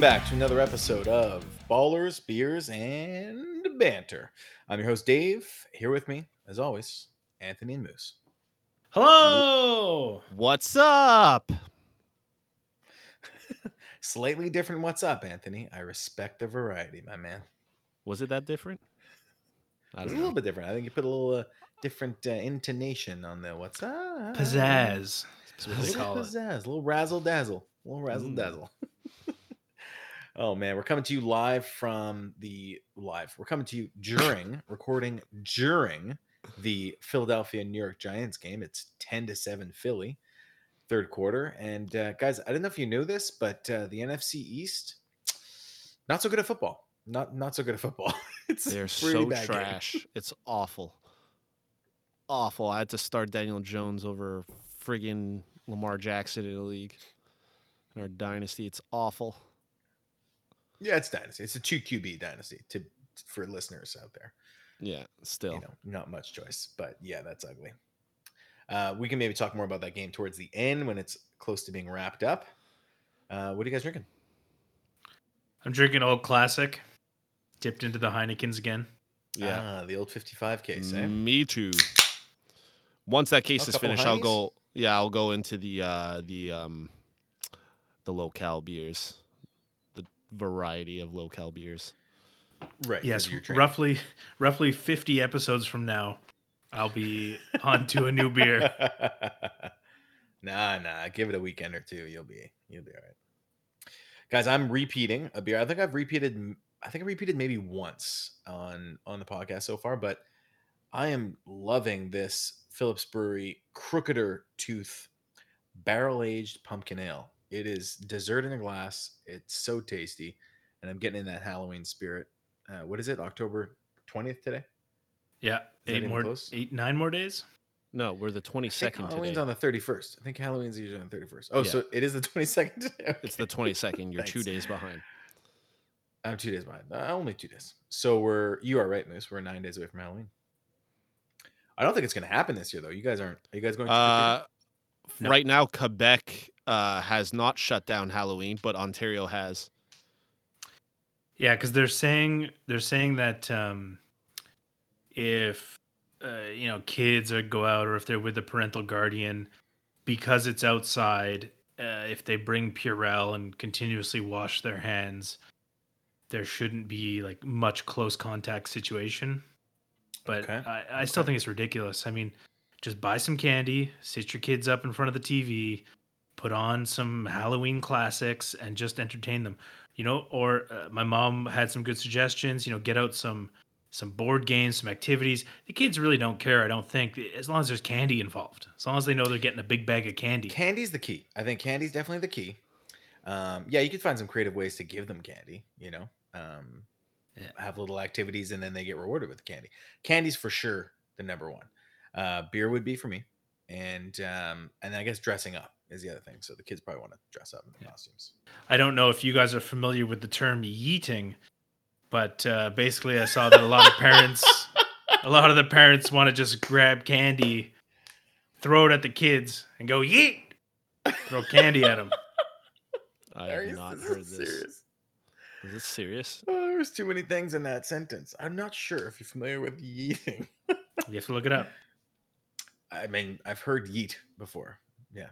Welcome back to another episode of Ballers, Beers, and Banter. I'm your host, Dave. Here with me, as always, Anthony and Moose. Hello. What's up? Slightly different what's up, Anthony. I respect the variety, my man. Was it that different? I It's a don't little know. bit different. I think you put a little uh, different uh, intonation on the what's up. Pizzazz. That's what they little call it. pizzazz, a little razzle dazzle, a little razzle Mm. dazzle. Oh man, we're coming to you live from the live. We're coming to you during recording during the Philadelphia New York Giants game. It's ten to seven Philly, third quarter. And uh, guys, I don't know if you knew this, but uh, the NFC East not so good at football. Not not so good at football. it's They're so game. trash. It's awful. Awful. I had to start Daniel Jones over friggin' Lamar Jackson in the league. In our dynasty, it's awful. Yeah, it's dynasty. It's a two QB dynasty to for listeners out there. Yeah, still. you know, not much choice. But yeah, that's ugly. Uh, we can maybe talk more about that game towards the end when it's close to being wrapped up. Uh, what are you guys drinking? I'm drinking Old Classic. Dipped into the Heinekens again. yeah. Ah, the old 55 case, eh? Me too. Once that case A is finished, I'll go. Yeah, I'll go into the uh the um the locale beers, the variety of locale beers. Right. Yes, roughly roughly 50 episodes from now, I'll be on to a new beer. nah, nah. Give it a weekend or two. You'll be you'll be all right. Guys, I'm repeating a beer. I think I've repeated I think I repeated maybe once on on the podcast so far, but I am loving this Phillips Brewery Crookeder Tooth barrel aged pumpkin ale. It is dessert in a glass. It's so tasty, and I'm getting in that Halloween spirit. Uh, what is it? October 20th today? Yeah, that eight more, close? eight nine more days. No, we're the I twenty Halloween's today. on the 31st. I think Halloween's usually on the 31st. Oh, Yeah. so it is the 22nd today. It's the twenty second. You're two days behind. I'm two days behind. Uh, only two days. So we're you are right, Moose. We're nine days away from Halloween. I don't think it's going to happen this year, though. You guys aren't. Are you guys going? To Uh, No. Right now, Quebec uh, has not shut down Halloween, but Ontario has. Yeah, because they're saying they're saying that um, if uh, you know kids are go out or if they're with a parental guardian, because it's outside, uh, if they bring Purell and continuously wash their hands, there shouldn't be like much close contact situation. But Okay, I, I still okay. think it's ridiculous. I mean, just buy some candy, sit your kids up in front of the TV, put on some Halloween classics, and just entertain them you know or uh, my mom had some good suggestions you know get out some some board games some activities the kids really don't care i don't think as long as there's candy involved as long as they know they're getting a big bag of candy Candy's the key. I think candy's definitely the key. Um, yeah, you could find some creative ways to give them candy. You know, um, Yeah. have little activities and then they get rewarded with candy. Candy's for sure the number one. Uh, beer would be for me, and um, and I guess dressing up is the other thing. So the kids probably want to dress up in the Yeah. costumes. i don't know if you guys are familiar with the term yeeting but uh, basically i saw that a lot of parents a lot of the parents want to just grab candy throw it at the kids and go yeet throw candy at them I have you- not is heard this this. serious? Is this serious? Oh, there's too many things in that sentence. I'm not sure if you're familiar with yeeting. you have to look it up I mean, I've heard yeet before. Yeah.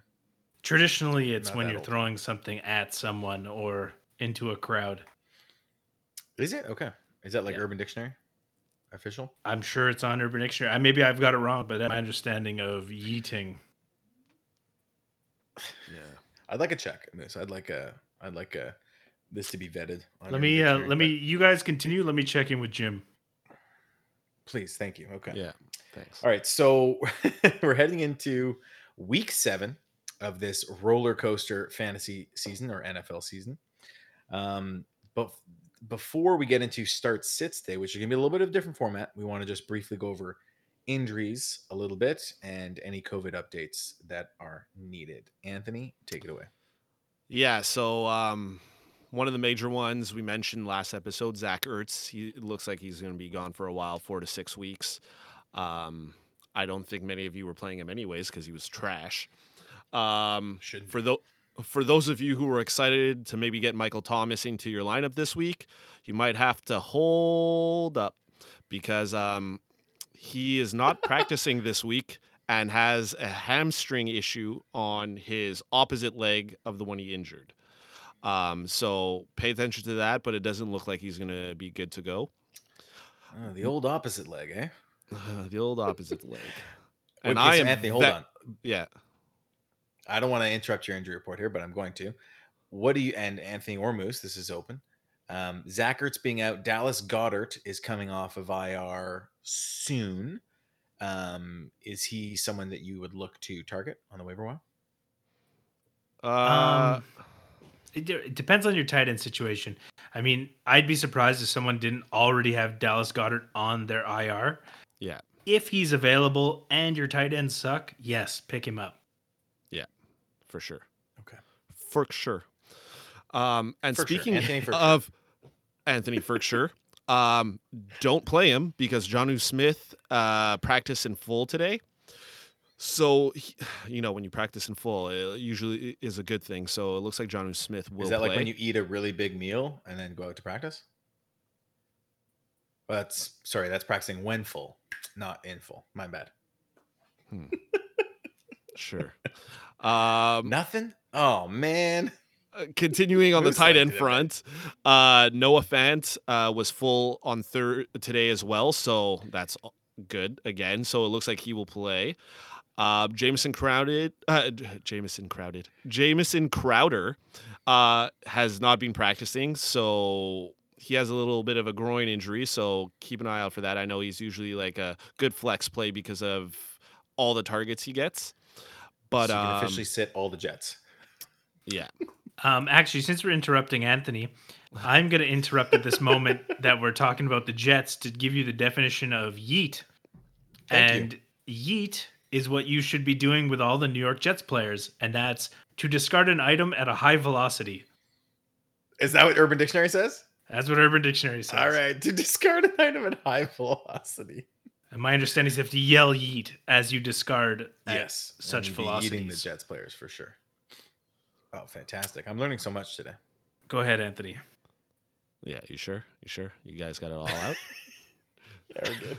Traditionally, it's Not when you're old. throwing something at someone or into a crowd. Is it? Okay. Is that like Yeah. Urban Dictionary? Official? I'm sure it's on Urban Dictionary. I- Maybe I've got it wrong, but that's my understanding of yeeting. Yeah. I'd like a check on this. I'd like a I'd like a this to be vetted. on Let me uh, let but me. You guys continue. Let me check in with Jim. please, thank you. Okay. Yeah. Thanks. All right, so we're heading into week seven of this roller coaster fantasy season or NFL season. Um, but before we get into start sits day, which is gonna be a little bit of a different format, we want to just briefly go over injuries a little bit and any COVID updates that are needed. Anthony, take it away. Yeah. So um, one of the major ones we mentioned last episode, Zach Ertz. He looks like he's going to be gone for a while, four to six weeks. Um, I don't think many of you were playing him anyways because he was trash. Um, Shouldn't for those for those of you who are excited to maybe get Michael Thomas into your lineup this week, you might have to hold up because um, he is not practicing this week and has a hamstring issue on his opposite leg of the one he injured. Um, so pay attention to that, but it doesn't look like he's going to be good to go. Oh, the old opposite leg, eh? the old opposite leg. And okay, I am Anthony, hold ve- on. Yeah. I don't want to interrupt your injury report here, but I'm going to. What do you and Anthony or Moose? This is open. Um, Zach Ertz being out. Dallas Goedert is coming off of IR soon. Um, is he someone that you would look to target on the waiver wire? Uh, Um, it, de- it depends on your tight end situation. I mean, I'd be surprised if someone didn't already have Dallas Goedert on their IR. Yeah. If he's available and your tight ends suck, yes, pick him up. For sure. Okay. For sure. Um, and For sure. speaking Anthony for sure. of Anthony for sure, um, don't play him because Jonnu Smith uh, practiced in full today. So, you know, when you practice in full, it usually is a good thing. So it looks like Jonnu Smith will is that play. like when you eat a really big meal and then go out to practice? Well, that's sorry, that's practicing when full, not in full. My bad. Hmm. Sure. Um, Nothing. Oh man. Uh, continuing on the tight end front, uh, Noah Fant uh, was full on third today as well, so that's good again. So it looks like he will play. Uh, Jamison Crowded, uh, Jamison Crowded, Jamison Crowder uh, has not been practicing, so he has a little bit of a groin injury. So keep an eye out for that. I know he's usually like a good flex play because of all the targets he gets. But so you can um, officially sit all the Jets. yeah, Um, actually, since we're interrupting Anthony, I'm going to interrupt at this moment that we're talking about the Jets to give you the definition of yeet. Thank you. and yeet is what you should be doing with all the New York Jets players, and that's to discard an item at a high velocity. Is that what Urban Dictionary says? That's what Urban Dictionary says. All right, to discard an item at high velocity. And my understanding is you have to yell yeet as you discard. Yes, such and eating the. Jets players for sure. Oh, fantastic! I'm learning so much today. Go ahead, Anthony. yeah. You sure? You sure? You guys got it all out? Yeah, we're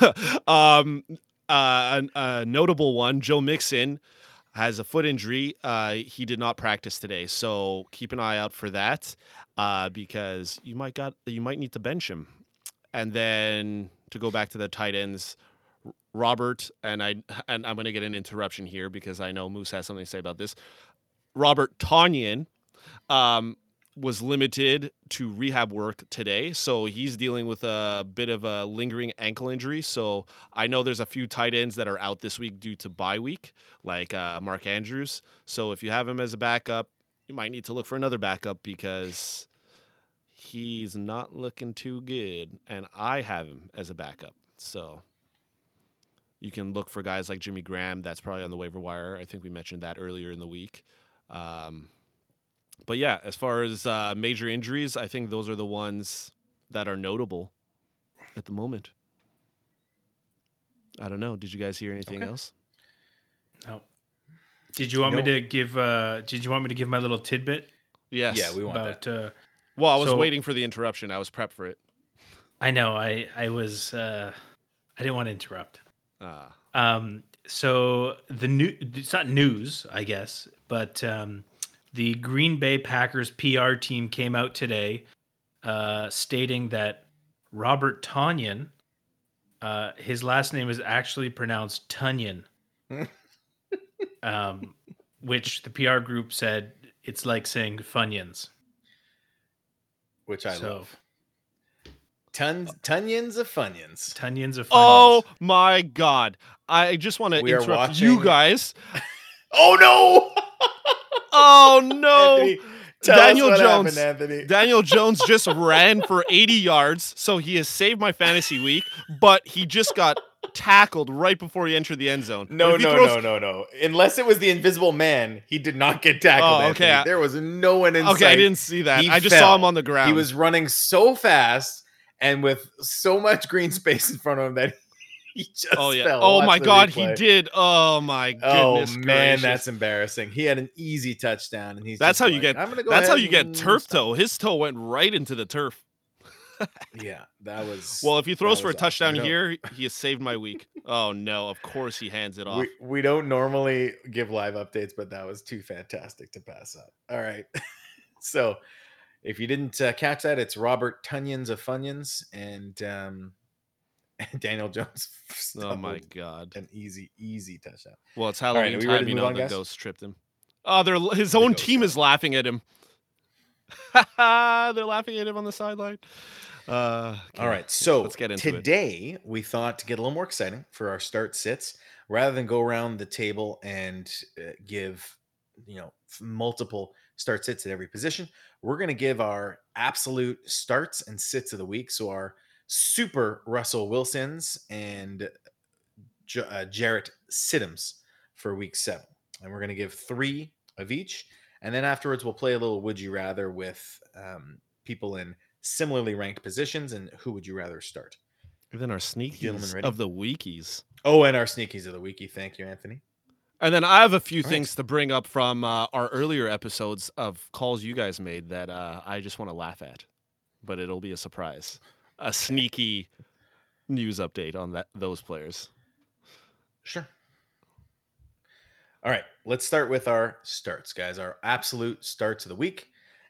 good. um, uh, a, a notable one, Joe Mixon has a foot injury. Uh, he did not practice today, so keep an eye out for that uh, because you might got you might need to bench him. And then to go back to the tight ends, Robert and I and I'm going to get an interruption here because I know Moose has something to say about this. Robert Tonyan um, was limited to rehab work today, so he's dealing with a bit of a lingering ankle injury. So I know there's a few tight ends that are out this week due to bye week, like uh, Mark Andrews. So if you have him as a backup, you might need to look for another backup because he's not looking too good, and I have him as a backup. So you can look for guys like Jimmy Graham. That's probably on the waiver wire. I think we mentioned that earlier in the week. Um, but yeah, as far as uh, major injuries, I think those are the ones that are notable at the moment. I don't know. Did you guys hear anything Okay. else? No. Did you want me to give? uh Did you want me to give my little tidbit Yes. Yeah, we want that. uh well, I was so- waiting for the interruption. I was prepped for it. I know. I I was. uh I didn't want to interrupt. Uh, Um, so the new it's not news, I guess, but um, the Green Bay Packers PR team came out today uh, stating that Robert Tonyan, uh, his last name is actually pronounced Tunyon, um, which the PR group said it's like saying Funyuns. Which I So- love. Tons, tunions of funyuns. Tunyons of oh Funyuns. oh my God! I just want to We are interrupt you guys. Oh no! Oh no! Anthony, tell Daniel us what Jones. happened, Daniel Jones just ran for 80 yards, so he has saved my fantasy week, but he just got tackled right before he entered the end zone. No, no, throws- no, no, no. Unless it was the Invisible Man, he did not get tackled. Oh, okay. Anthony. There was no one in Okay, I didn't see that. He I just saw him on the ground. He was running so fast and with so much green space in front of him that He just Oh yeah. fell. Oh Watch my god, he did. Oh my Oh goodness. man, gracious. that's embarrassing. He had an easy touchdown, and he's That's how you like, get- I'm gonna go that's how you get turf stop." toe. His toe went right into the turf. Yeah, that was. Well, if he throws for a was awesome. touchdown here, he has saved my week. Oh no, of course he hands it off. We, we don't normally give live updates, but that was too fantastic to pass up. All right. so if you didn't uh, catch that, it's Robert Tunions of Funyuns and, um, Daniel Jones. oh my god. An easy, easy touchdown. Well, it's right, Halloween ready time. You know on, the guys? ghost tripped him. Oh, they're his The own team is laughing at him. they're laughing at him on the sideline. Uh, All okay, right. So let's get into it. today we thought to get a little more exciting for our start sits rather than go around the table and uh, give, you know, multiple start sits at every position. We're going to give our absolute starts and sits of the week. So our super Russell Wilsons and J- uh, Jarrett Siddams for week seven. And we're going to give three of each. And then afterwards, we'll play a little would you rather with um, people in similarly ranked positions and who would you rather start? And then our sneakies of the weekies. Oh, and our sneakies of the weeky. Thank you, Anthony. And then I have a few All right. things to bring up from uh, our earlier episodes of calls you guys made that uh, I just want to laugh at, but it'll be a surprise, a sneaky news update on that those players. Sure. All right, let's start with our starts, guys. Our absolute starts of the week.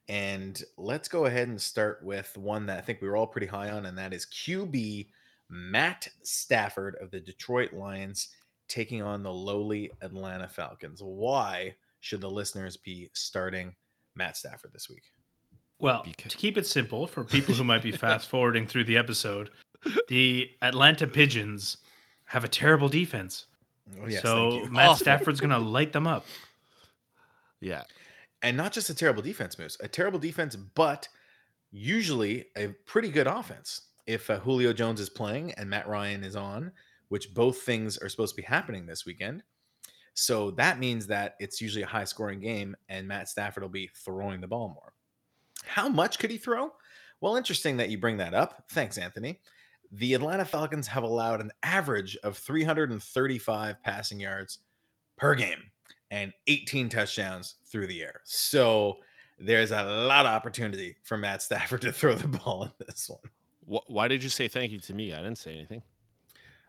And let's go ahead and start with one that I think we were all pretty high on, and that is QB Matt Stafford of the Detroit Lions taking on the lowly Atlanta Falcons. Why should the listeners be starting Matt Stafford this week? Well, Beca- to keep it simple for people who might be fast forwarding through the episode, the Atlanta Pigeons have a terrible defense. Oh, yes, so. Matt Awful. Stafford's going to light them up. Yeah, and not just a terrible defense moves, a terrible defense, but usually a pretty good offense. If uh, Julio Jones is playing and Matt Ryan is on, which both things are supposed to be happening this weekend. So that means that it's usually a high scoring game and Matt Stafford will be throwing the ball more. How much could he throw? Well, interesting that you bring that up. Thanks, Anthony. The Atlanta Falcons have allowed an average of 335 passing yards per game and 18 touchdowns through the air. So there's a lot of opportunity for Matt Stafford to throw the ball in this one. Why did you say thank you to me? I didn't say anything.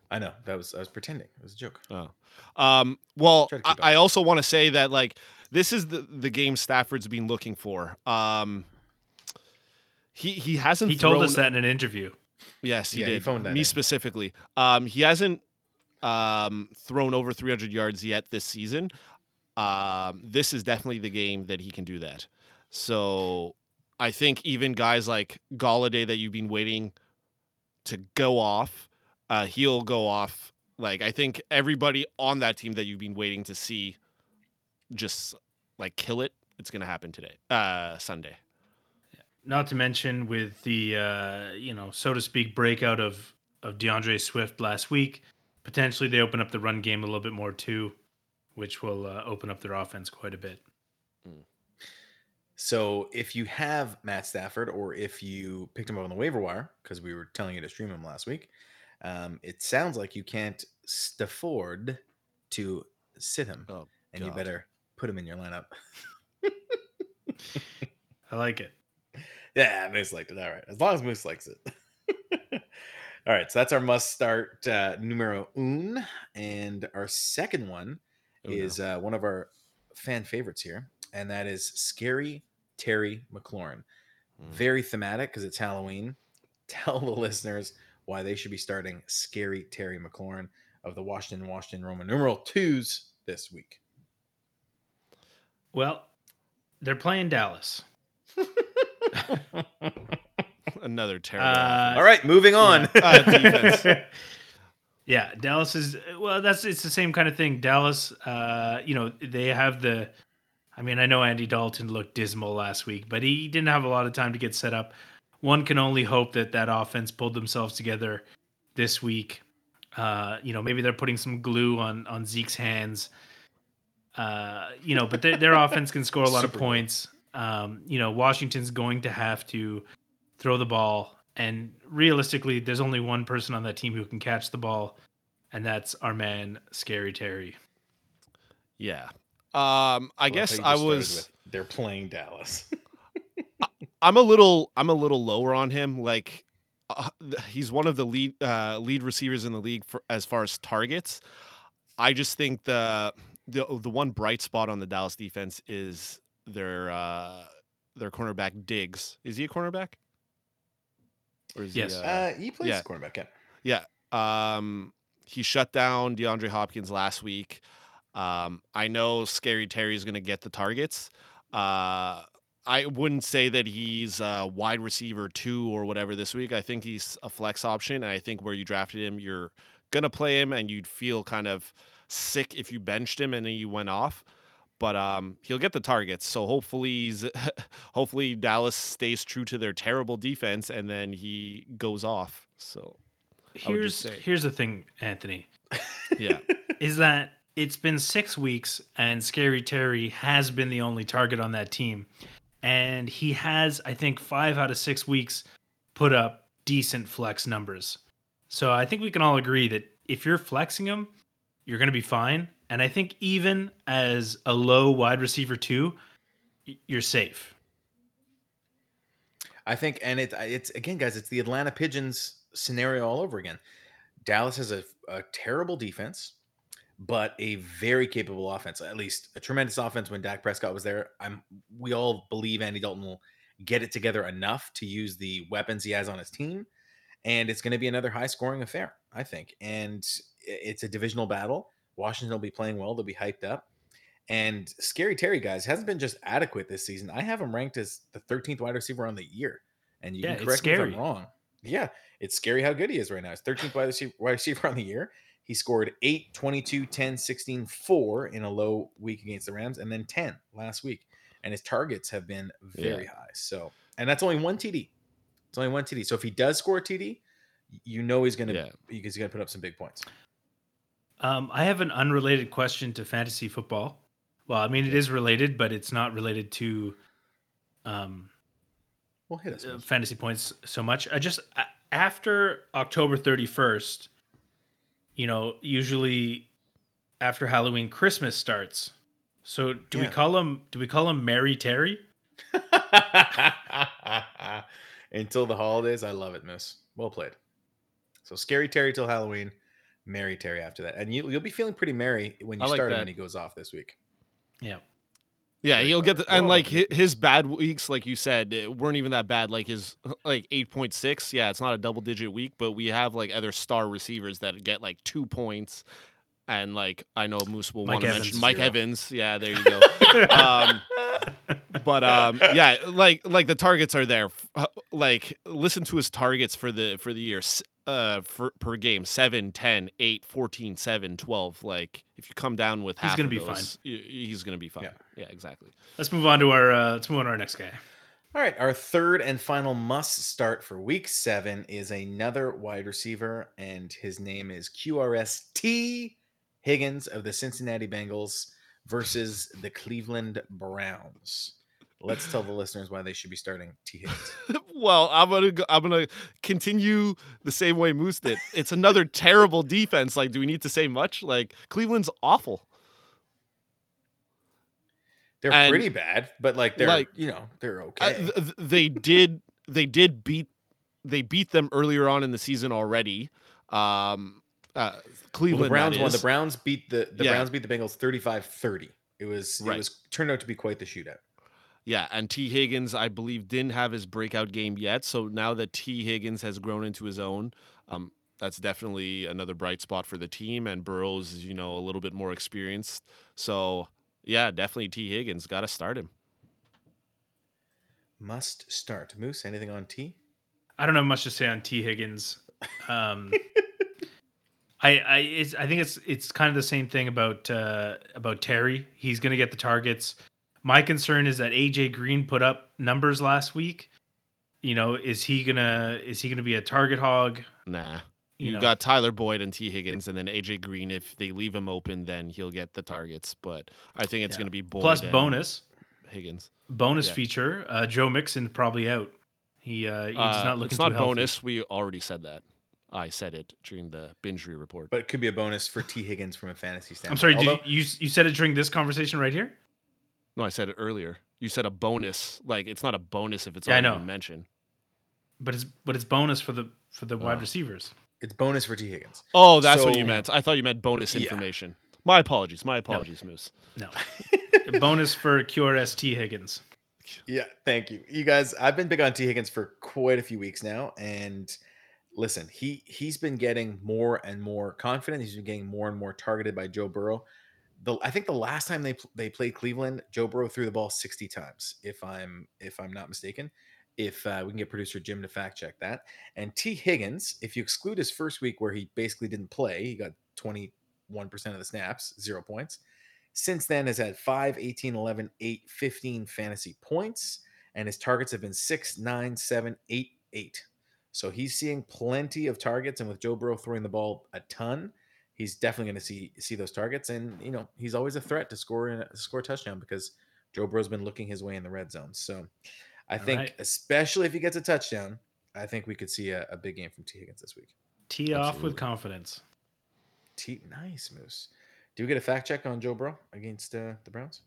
I know that was I was pretending. It was a joke. Oh, um, well, I. I also want to say that like this is the the game Stafford's been looking for. Um, he he hasn't. He told us that in an interview. Yes, he Yeah, he did. phoned that Me in. specifically. Um, he hasn't um, thrown over 300 yards yet this season. Um, this is definitely the game that he can do that. So I think even guys like Golladay that you've been waiting to go off, uh, he'll go off. Like I think everybody on that team that you've been waiting to see just like kill it. It's gonna happen today, uh, Sunday. Not to mention with the uh, you know, so to speak, breakout of of DeAndre Swift last week, potentially they open up the run game a little bit more too, which will uh, open up their offense quite a bit. So if you have Matt Stafford, or if you picked him up on the waiver wire, because we were telling you to stream him last week, um, it sounds like you can't st- afford to sit him, Oh, and you better put him in your lineup. I like it. Yeah, Moose liked it. All right. As long as Moose likes it. All right. So that's our must start uh, numero un. And our second one Oh, no. is uh, one of our fan favorites here. And that is Scary Terry McLaurin. Mm. Very thematic because it's Halloween. Tell the listeners why they should be starting Scary Terry McLaurin of the Washington, Washington Roman numeral twos this week. Well, they're playing Dallas. Another terrible. Uh. All right. Moving on. Uh, defense. Yeah, Dallas is well. That's it's the same kind of thing. Dallas, uh, you know, they have the. I mean, I know Andy Dalton looked dismal last week, but he didn't have a lot of time to get set up. One can only hope that that offense pulled themselves together this week. Uh, you know, maybe they're putting some glue on on Zeke's hands. Uh, you know, but their their offense can score a lot Super of points. Um, you know, Washington's going to have to throw the ball, and realistically, there's only one person on that team who can catch the ball and that's our man Scary Terry. Yeah. Um, I Well, guess thought I was. with, they're playing Dallas. I'm a little. I'm a little lower on him. Like, uh, he's one of the lead uh, lead receivers in the league for as far as targets. I just think the the the one bright spot on the Dallas defense is their uh, their cornerback Diggs. Is he a cornerback? Or is Yes. He, uh, Uh, he plays yeah. cornerback. Yeah. Um, he shut down DeAndre Hopkins last week. Um, I know Scary Terry is going to get the targets. Uh, I wouldn't say that he's a wide receiver two or whatever this week. I think he's a flex option. And I think where you drafted him, you're going to play him and you'd feel kind of sick if you benched him and then you went off. But um, he'll get the targets. So hopefully, he's, hopefully Dallas stays true to their terrible defense and then he goes off. So Here's here's the thing, Anthony, yeah. is that it's been six weeks and Scary Terry has been the only target on that team, and he has I think five out of six weeks put up decent flex numbers. So I think we can all agree that if you're flexing him, you're going to be fine. And I think even as a low wide receiver two, you're safe. I think, and it, it's again, guys, it's the Atlanta Pigeons scenario all over again. Dallas has a, a terrible defense, but a very capable offense. At least a tremendous offense when Dak Prescott was there. I'm. We all believe Andy Dalton will get it together enough to use the weapons he has on his team, and it's going to be another high-scoring affair, I think. And it's a divisional battle. Washington will be playing well. They'll be hyped up. And Scary Terry, guys, hasn't been just adequate this season. I have him ranked as the 13th wide receiver on the year. And you Yeah, can correct me if. I'm wrong. Yeah, it's scary how good he is right now. He's 13th wide receiver, wide receiver on the year. He scored 8, 22, 10, 16, 4 in a low week against the Rams, and then 10 last week. And his targets have been very high. So, and that's only one TD. It's only one TD. So if he does score a TD, you know he's gonna Yeah. he's gonna put up some big points. Um, I have an unrelated question to fantasy football. Well, I mean, it is related, but it's not related to um, Well, hit us. uh, fantasy points so much. I just a- after October 31st, you know, usually after Halloween, Christmas starts. So do we call him? Do we call him Mary Terry? Until the holidays, I love it, Miss. Well played. So scary Terry till Halloween, merry Terry after that, and you, you'll be feeling pretty merry when you like start him that. and he goes off this week. Yeah. Yeah, Very he'll get the, and like his, his bad weeks, like you said, weren't even that bad. Like his like eight point six. Yeah, it's not a double digit week, but we have like other star receivers that get like two points, and like I know Moose will want to mention Mike zero. Evans. Yeah, there you go. um, but um, yeah, like like the targets are there. Uh, Like listen to his targets for the for the year. S- Uh, for, per game 7 10 8 14 7 12 like if you come down with He's half gonna of be fine. those, y- he's gonna be fine Yeah. yeah exactly Let's move on to our uh, let's move on to our next guy. All right, our third and final must start for week seven is another wide receiver, and his name is QRS T. Higgins of the Cincinnati Bengals versus the Cleveland Browns. Let's tell the listeners why they should be starting T. Higgins. well, I'm gonna go, I'm gonna continue the same way Moose did. It's another terrible defense. Like, do we need to say much? Like, Cleveland's awful. They're And- pretty bad, but like they're like- you know they're Uh, okay. th- th- they did they did beat they beat them earlier on in the season already. Um, uh, Well, Cleveland the Browns won. The. Browns beat the the Yeah. Browns beat the Bengals 35-30. It was Right. it was turned out to be quite the shootout. Yeah, and T. Higgins, I believe, didn't have his breakout game yet. So now that T. Higgins has grown into his own, um, that's definitely another bright spot for the team. And Burrows is, you know, a little bit more experienced. So yeah, definitely T. Higgins. Got to start him. Must start. Moose, anything on T? I don't have much to say on T Higgins. Um, I I it's, I think it's it's kind of the same thing about uh, about Terry. He's going to get the targets. My concern is that AJ Green put up numbers last week. You know, is he gonna is he gonna be a target hog? Nah. You, You, know, got Tyler Boyd and T. Higgins, and then AJ Green. If they leave him open, then he'll get the targets. But I think it's Yeah. going to be Boyd plus and bonus Higgins. bonus Yeah. feature. Uh, Joe Mixon probably out. He uh, he's Uh, not looking. it's not too healthy. bonus. We already said that. I said it during the bingery report. But it could be a bonus for T Higgins from a fantasy standpoint. I'm sorry. Did Although- you, you you said it during this conversation right here? No, I said it earlier. You said a bonus. Like it's not a bonus if it's Yeah, I already know. been mentioned. But it's but it's bonus for the for the wide Oh. receivers. it's bonus for T Higgins. Oh, that's what you meant. I thought you meant bonus Yeah. information. My apologies. My apologies, Moose. No, bonus for QRS T Higgins. Yeah, thank you. You guys, I've been big on T Higgins for quite a few weeks now, and listen, he he's been getting more and more confident. He's been getting more and more targeted by Joe Burrow. The I think the last time they they played Cleveland, Joe Burrow threw the ball sixty times, if I'm if I'm not mistaken. If uh, we can get producer Jim to fact check that, and T Higgins, if you exclude his first week where he basically didn't play, he got twenty one percent of the snaps, zero points since then has had 5 18 11 8 15 fantasy points and his targets have been 6 9 7 8 8 so he's seeing plenty of targets and with joe burrow throwing the ball a ton he's definitely going to see see those targets and you know he's always a threat to score in a score a touchdown because joe burrow's been looking his way in the red zone so i All think right. especially if he gets a touchdown i think we could see a, a big game from t higgins this week Tee off with confidence. T- nice moose do we get a fact check on joe burrow against uh, the browns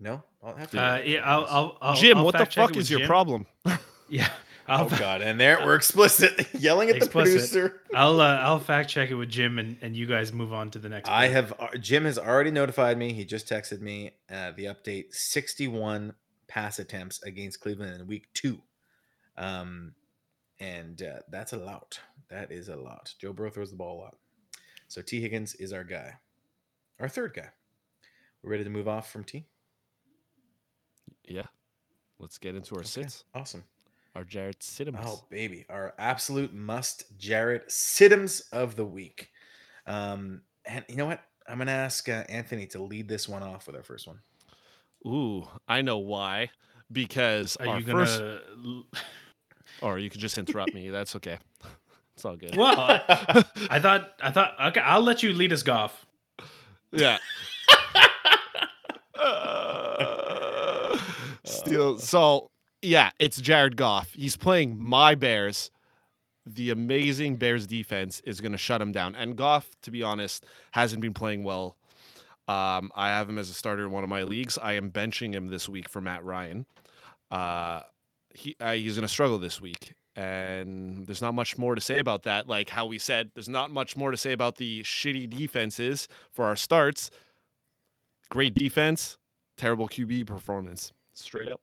no I'll have to Uh, yeah, I'll, I'll, I'll Jim, I'll what the fuck it with is your Jim. problem? Yeah, I'll, Oh fa- god, and there we're explicit, yelling at the producer. I'll uh, I'll fact check it with Jim, and, and you guys move on to the next. I bit. have uh, Jim has already notified me. He just texted me uh, the update: sixty-one pass attempts against Cleveland in Week Two, um, and uh, that's a lot. That is a lot. Joe Burrow throws the ball a lot. So T Higgins is our guy, our third guy. We're ready to move off from T. yeah. Let's get into our Okay, sits. Awesome. Our Jared Siddons. Oh baby, our absolute must Jared Siddums of the week. Um, and you know what? I'm gonna ask uh, Anthony to lead this one off with our first one. Ooh, I know why. Because Are our you gonna? first, or you could just interrupt me. That's okay. It's all good. Well, I, I thought I thought okay. I'll let you lead us, Goff. Yeah. Uh, Still, so yeah, it's Jared Goff. He's playing my Bears. The amazing Bears defense is going to shut him down. And Goff, to be honest, hasn't been playing well. Um, I have him as a starter in one of my leagues. I am benching him this week for Matt Ryan. Uh, he uh, he's going to struggle this week, and there's not much more to say about that. Like how we said, there's not much more to say about the shitty defenses for our starts. Great defense, terrible QB performance. Straight up.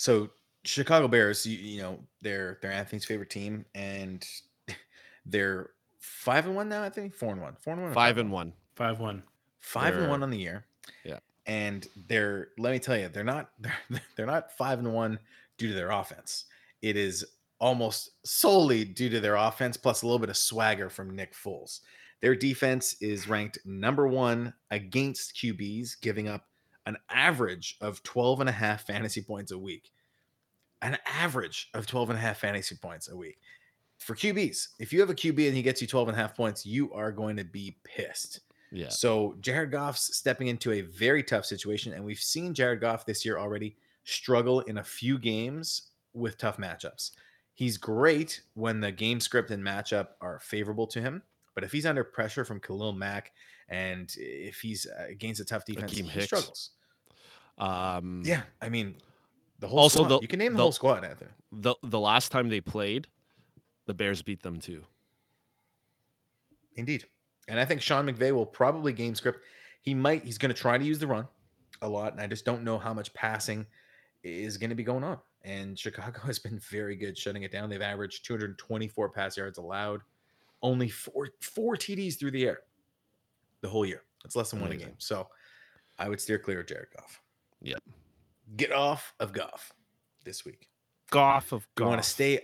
So Chicago Bears, you, you know, they're they're Anthony's favorite team, and they're five and one now. I think four and one, four and one, Five and one. Five one. five and one on the year. Yeah. and they're let me tell you, they're not they're, they're not five and one due to their offense. It is almost solely due to their offense, plus a little bit of swagger from Nick Foles. Their defense is ranked number one against QBs, giving up an average of 12 and a half fantasy points a week. An average of 12 and a half fantasy points a week. For QBs, if you have a QB and he gets you 12 and a half points, you are going to be pissed. Yeah. So Jared Goff's stepping into a very tough situation, and we've seen Jared Goff this year already struggle in a few games with tough matchups. He's great when the game script and matchup are favorable to him, but if he's under pressure from Khalil Mack and if he's uh, against a tough defense, Akiem he Hicks. struggles. Um, Yeah, I mean, the whole Also, squad. the- you can name the, the- whole squad, Anthony. The the last time they played, the Bears beat them too. Indeed. And I think Sean McVay will probably game script. He might, he's going to try to use the run a lot. And I just don't know how much passing is going to be going on. And Chicago has been very good shutting it down. They've averaged 224 pass yards allowed, only four, four TDs through the air the whole year. It's less than one a game. So I would steer clear of Jared Goff. Yep. Get off of Goff this week. Goff of You want to stay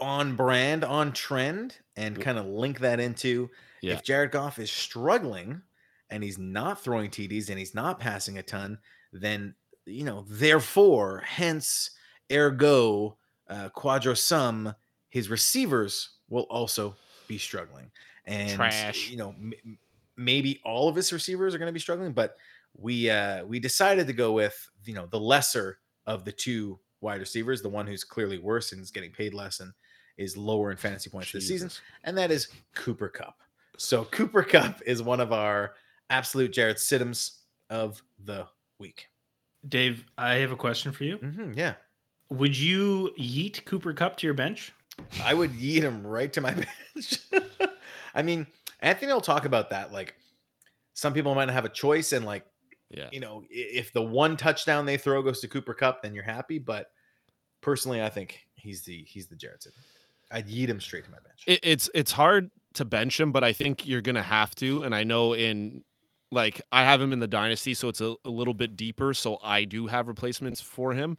on brand, on trend, and kind of link that into Yeah. if Jared Goff is struggling and he's not throwing TDs and he's not passing a ton, then you know, therefore, hence, ergo, uh, quadro sum, his receivers will also be struggling. And Trash. you know, m- m- maybe all of his receivers are going to be struggling, but we uh we decided to go with you know the lesser of the two wide receivers. The one who's clearly worse and is getting paid less and is lower in fantasy points this season, and that is Cooper Kupp. So Cooper Kupp is one of our absolute Jared Siddums of the week. Dave, I have a question for you. hmm yeah, Would you yeet Cooper Kupp to your bench? I would yeet him right to my bench. I mean, Anthony will talk about that. Like, some people might not have a choice, and like, Yeah. you know, if the one touchdown they throw goes to Cooper Kupp, then you're happy. But personally, I think he's the he's the Jared Sidham. I'd yeet him straight to my bench. It, it's it's hard to bench him, but I think you're gonna have to. And I know in like I have him in the dynasty, so it's a, a little bit deeper. So I do have replacements for him,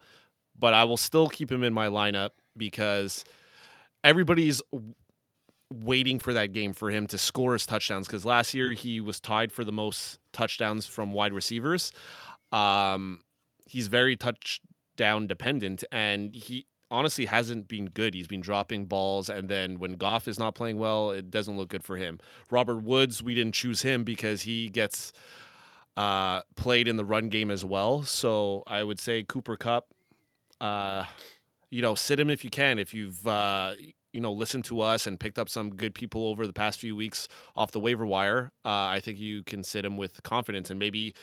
but I will still keep him in my lineup because everybody's waiting for that game for him to score his touchdowns. Because last year he was tied for the most touchdowns from wide receivers. Um, he's very touchdown dependent, and he honestly hasn't been good. He's been dropping balls, and then when Goff is not playing well, it doesn't look good for him. Robert Woods, we didn't choose him because he gets uh, played in the run game as well. So I would say Cooper Kupp. Uh, you know, sit him if you can. If you've uh, you know listened to us and picked up some good people over the past few weeks off the waiver wire, uh, I think you can sit him with confidence and maybe.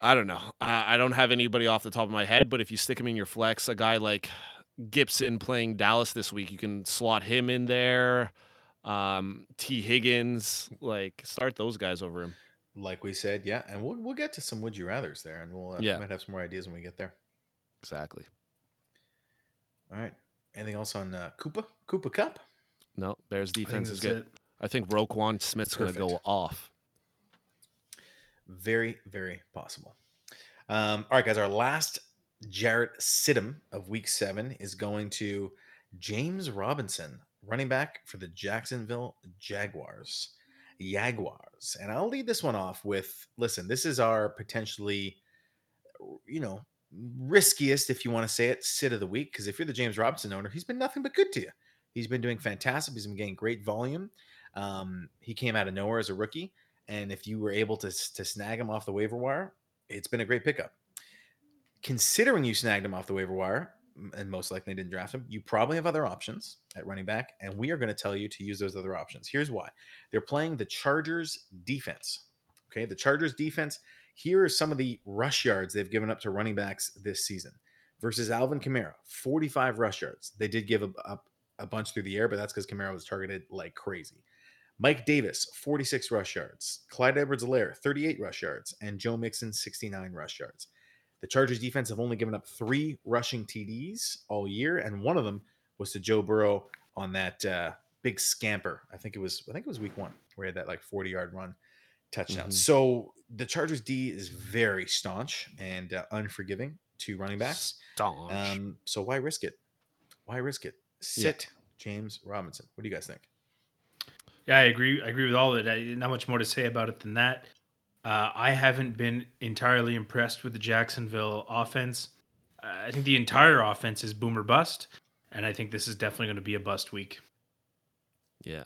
I don't know. I, I don't have anybody off the top of my head, but if you stick him in your flex, a guy like Gibson playing Dallas this week, you can slot him in there. Um, T. Higgins, like start those guys over him. Like we said, yeah, and we'll we'll get to some would you rather's there, and we'll uh, Yeah. might have some more ideas when we get there. Exactly. All right. Anything else on uh, Koopa Koopa Cup? No, Bears defense is good. it. I think Roquan Smith's going to go off. Very, very possible. Um, all right, guys. Our last Jarrett Sidham of week seven is going to James Robinson, running back for the Jacksonville Jaguars. Jaguars. And I'll lead this one off with listen, this is our potentially, you know, riskiest, if you want to say it, sit of the week. Because if you're the James Robinson owner, he's been nothing but good to you. He's been doing fantastic. He's been getting great volume. Um, he came out of nowhere as a rookie. And if you were able to, to snag him off the waiver wire, it's been a great pickup. Considering you snagged him off the waiver wire, and most likely didn't draft him, you probably have other options at running back. And we are going to tell you to use those other options. Here's why they're playing the Chargers defense. Okay. The Chargers defense, here are some of the rush yards they've given up to running backs this season versus Alvin Kamara, 45 rush yards. They did give up, a bunch through the air, but that's because Kamara was targeted like crazy. Mike Davis, 46 rush yards. Clyde Edwards-Helaire, 38 rush yards. And Joe Mixon, 69 rush yards. The Chargers defense have only given up three rushing TDs all year, and one of them was to Joe Burrow on that uh, big scamper. I think it was I think it was week one where he had that like 40 yard run touchdown. Mhm. So the Chargers D is very staunch and uh, unforgiving to running backs. Staunch. Um, so why risk it? Why risk it? Sit James Robinson. What do you guys think? Yeah, I agree. I agree with all of it. I, not much more to say about it than that. Uh, I haven't been entirely impressed with the Jacksonville offense. Uh, I think the entire offense is boomer bust, and I think this is definitely going to be a bust week. yeah.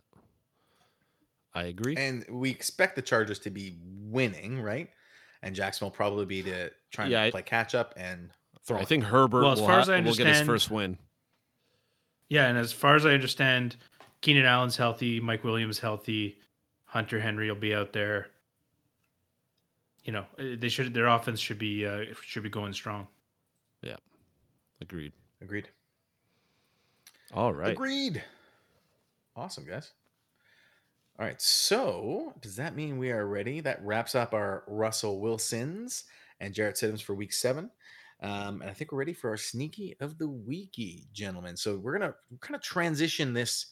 I agree. And we expect the Chargers to be winning, right? And Jacksonville probably be to try and Yeah, I- play catch up and throw. I think Herbert Well, as will, far ha- as I understand, will get his first win. Yeah, and as far as I understand, Keenan Allen's healthy, Mike Williams healthy, Hunter Henry will be out there. You know, uh, they should their offense should be uh, should be going strong. Yeah, agreed. agreed. All right. Agreed. Awesome, guys. All right. So does that mean we are ready? That wraps up our Russell Wilsons and Jarrett Siddons for week seven. Um, and I think we're ready for our sneaky of the weeky, gentlemen. So we're gonna kind of transition this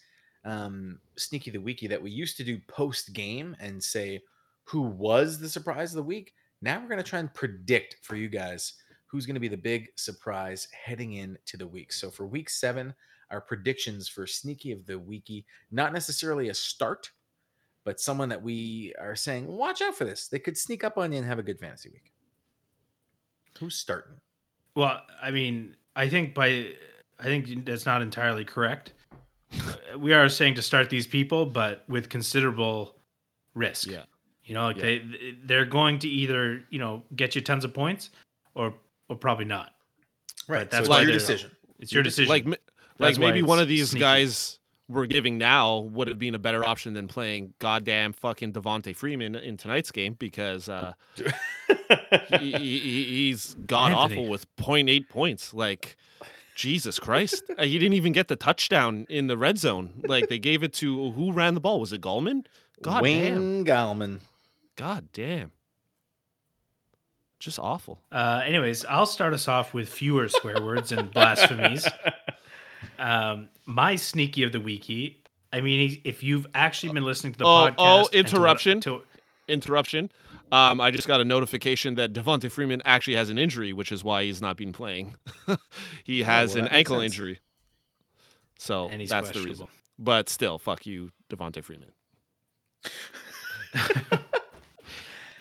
um, sneaky the weeky that we used to do post game and say who was the surprise of the week. Now we're gonna try and predict for you guys who's gonna be the big surprise heading into the week. So for week seven, our predictions for sneaky of the weeky, not necessarily a start, but someone that we are saying, watch out for this. They could sneak up on you and have a good fantasy week. Who's starting? Well, I mean, I think by I think that's not entirely correct. Uh, We are saying to start these people, but with considerable risk. Yeah. You know, like Yeah. they they're going to either you know get you tons of points, or or probably not. Right. that's so why it's your decision. It's your decision. Like, m- like maybe one of these sneaky. guys we're giving now would have been a better option than playing goddamn fucking Devonta Freeman in tonight's game because uh, he, he, he- he's god awful with 0.8 points. Like, Jesus Christ, Uh, he didn't even get the touchdown in the red zone. Like they gave it to who ran the ball? Was it Gallman? God damn. Gallman. God damn. Just awful. Uh, anyways, I'll start us off with fewer swear words and blasphemies. Um, my sneaky of the weeky. I mean, if you've actually been listening to the Oh, podcast, oh, and to interruption. to- Interruption. Um, I just got a notification that Devonta Freeman actually has an injury, which is why he's not been playing. he has well, an ankle sense. injury. So and he's that's the reason. But still, fuck you, Devonta Freeman.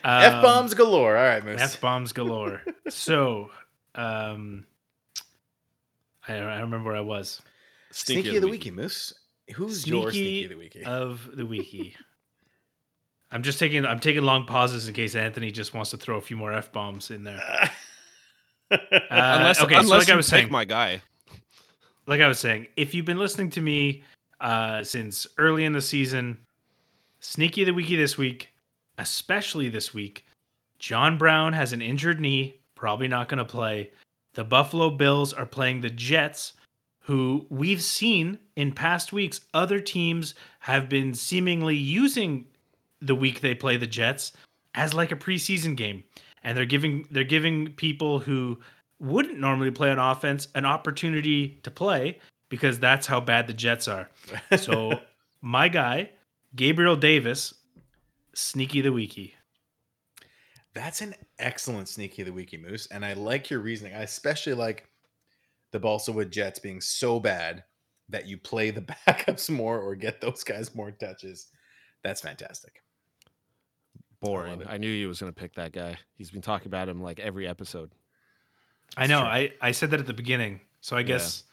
F bombs Um, galore. All right, Moose. F bombs galore. so, um, I don't, I remember where I was. Sneaky, of the weeky, Moose. Who's your sneaky of the weeky? of the wiki. I'm just taking I'm taking long pauses in case Anthony just wants to throw a few more f bombs in there. Uh, unless okay, unless so like I was saying, my guy. like I was saying, if you've been listening to me uh, since early in the season, sneaky of the wiki this week, especially this week, John Brown has an injured knee, probably not going to play. The Buffalo Bills are playing the Jets, who we've seen in past weeks. Other teams have been seemingly using the week they play the Jets as like a preseason game, and they're giving they're giving people who wouldn't normally play on offense an opportunity to play because that's how bad the Jets are. So my guy, Gabriel Davis, sneaky the weeky. That's an excellent sneaky of the weeky, Moose. And I like your reasoning. I especially like the Balsawood Jets being so bad that you play the backups more or get those guys more touches. That's fantastic. Boring. it. I knew he was going to pick that guy. He's been talking about him like every episode. I know. true. I, I said that at the beginning, so I guess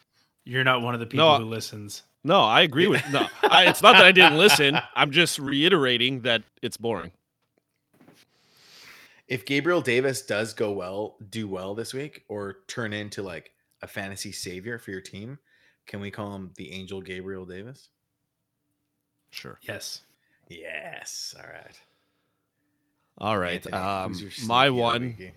you're not one of the people No, who listens. No, I agree with no. I, it's not that I didn't listen. I'm just reiterating that it's boring. If Gabriel Davis does go well, do well this week, or turn into like a fantasy savior for your team, can we call him the Angel Gabriel Davis? Sure. Yes. Yes. All right. All right. Anthony, Um, my sneaky of the one. weeky?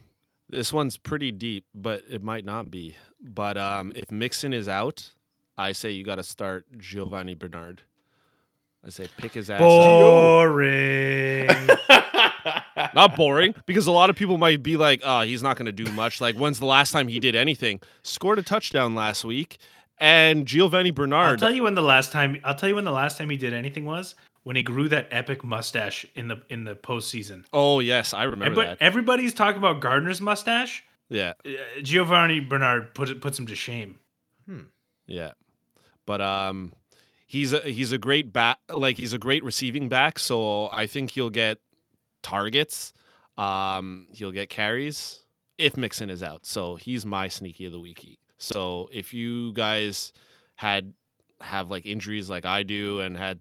This one's pretty deep, but it might not be. But um, if Mixon is out, I say you got to start Giovani Bernard. I say pick his ass. up. Boring. Not boring, because a lot of people might be like, "Oh, he's not going to do much." Like, when's the last time he did anything? Scored a touchdown last week, and Giovani Bernard. I'll Bernard. tell you when the last time I'll tell you when the last time he did anything was when he grew that epic mustache in the in the postseason. oh yes, I remember Everybody, that. everybody's talking about Gardner's mustache. Yeah, Uh, Giovani Bernard put it puts him to shame. yeah. But um, he's a he's a great back. Like he's a great receiving back. So I think he'll get targets. Um, he'll get carries if Mixon is out. So he's my sneaky of the week. So if you guys had have like injuries like I do and had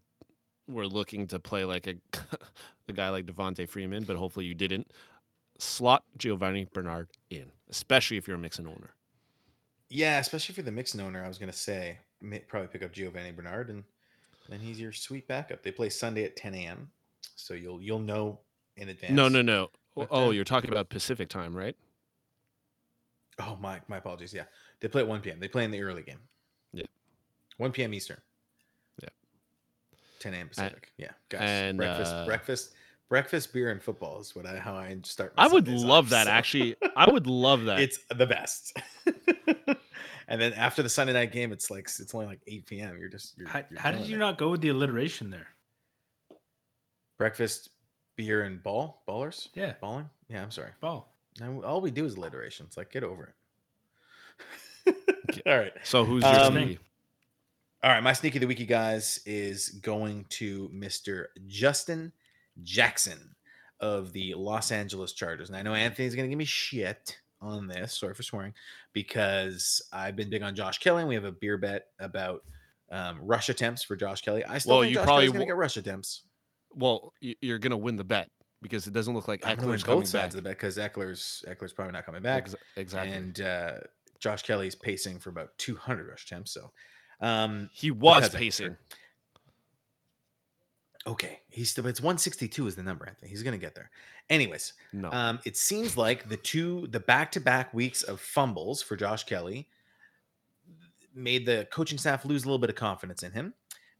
were looking to play like a a guy like Devonta Freeman, but hopefully you didn't, slot Giovani Bernard in, especially if you're a Mixon owner. Yeah, especially for the Mixon owner, I was gonna say probably pick up Giovani Bernard, and then he's your sweet backup. They play Sunday at 10 a.m., so you'll you'll know in advance. No, no, no. But, oh, uh, you're talking about Pacific time, right? Oh my my apologies. Yeah, they play at 1 p.m. They play in the early game. Yeah. 1 p.m. Eastern. Yeah. 10 a.m. Pacific. yeah, guys. and, breakfast, uh, breakfast, breakfast, beer, and football is what I how I start. my I would Sundays love off, that. so Actually, I would love that. It's the best. and then after the Sunday night game, it's like it's only like 8 p.m. You're just you're, How, you're how did you it. not go with the alliteration there? breakfast, beer, and ball ballers? Yeah, Balling? Yeah, I'm sorry. ball. No, all we do is alliteration. It's like get over it. all right. so who's your Um, sneaky? All right, my sneaky of the weeky guys is going to Mr. Justin Jackson of the Los Angeles Chargers. And I know Anthony's going to give me shit on this. Sorry for swearing, because I've been big on Josh Kelley. And we have a beer bet about um, rush attempts for Josh Kelley. I still Well, think you Josh probably Kelley's going to get rush attempts. Well, you're gonna win the bet because it doesn't look like Ekeler's coming both sides back. of the bet because Ekeler's Ekeler's probably not coming back. Exactly. And uh, Josh Kelley's pacing for about 200 rush attempts. So um, He was pacing. okay, he's still it's 162 is the number. Anthony. He's gonna get there. Anyways, No. um, it seems like the two the back to back weeks of fumbles for Josh Kelley made the coaching staff lose a little bit of confidence in him.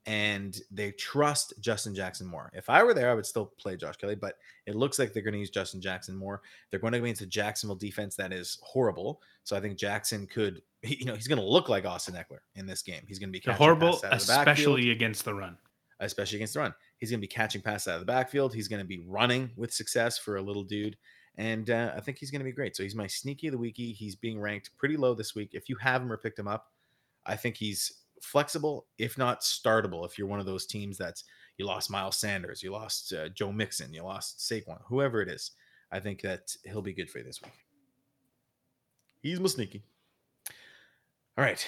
And they trust Justin Jackson more. If I were there, I would still play Josh Kelley, but it looks like they're going to use Justin Jackson more. They're going to go into Jacksonville defense that is horrible. So I think Jackson could, you know, he's going to look like Austin Ekeler in this game. He's going to be catching horrible, passes out of the backfield especially against the run. especially against the run. He's going to be catching passes out of the backfield. He's going to be running with success for a little dude. And uh, I think he's going to be great. So he's my sneaky of the weeky. He's being ranked pretty low this week. If you have him or picked him up, I think he's flexible, if not startable. If you're one of those teams that's you lost Miles Sanders, you lost uh, Joe Mixon, you lost Saquon, whoever it is, I think that he'll be good for you this week. He's my sneaky. All right.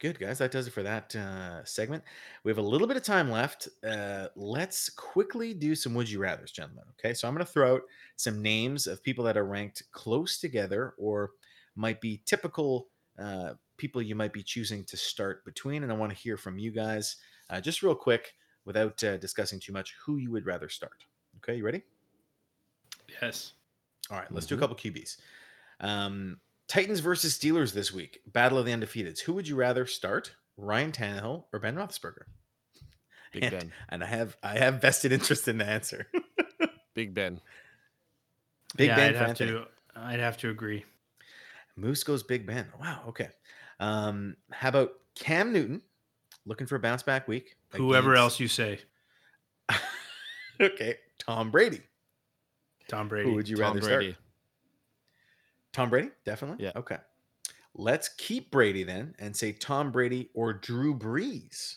Good, guys. That does it for that uh, segment. We have a little bit of time left. Uh, let's quickly do some would you rather's, gentlemen. Okay. So I'm going to throw out some names of people that are ranked close together or might be typical uh, people you might be choosing to start between. And I want to hear from you guys uh, just real quick without uh, discussing too much who you would rather start. Okay. You ready? Yes. All right, let's do a Mhm. couple QBs. Um, Titans versus Steelers this week. Battle of the undefeateds. Who would you rather start? Ryan Tannehill or Ben Roethlisberger? Big and, Ben. And I have I have vested interest in the answer. Big Ben. Big yeah, Ben I'd have to. I'd have to agree. Moose goes Big Ben. Wow. Okay. Um, how about Cam Newton? Looking for a bounce back week. Whoever against- else you say, okay. Tom Brady. Tom Brady. Who would you Tom rather Brady. start? Tom Brady, definitely. Yeah. Okay. Let's keep Brady then and say Tom Brady or Drew Brees.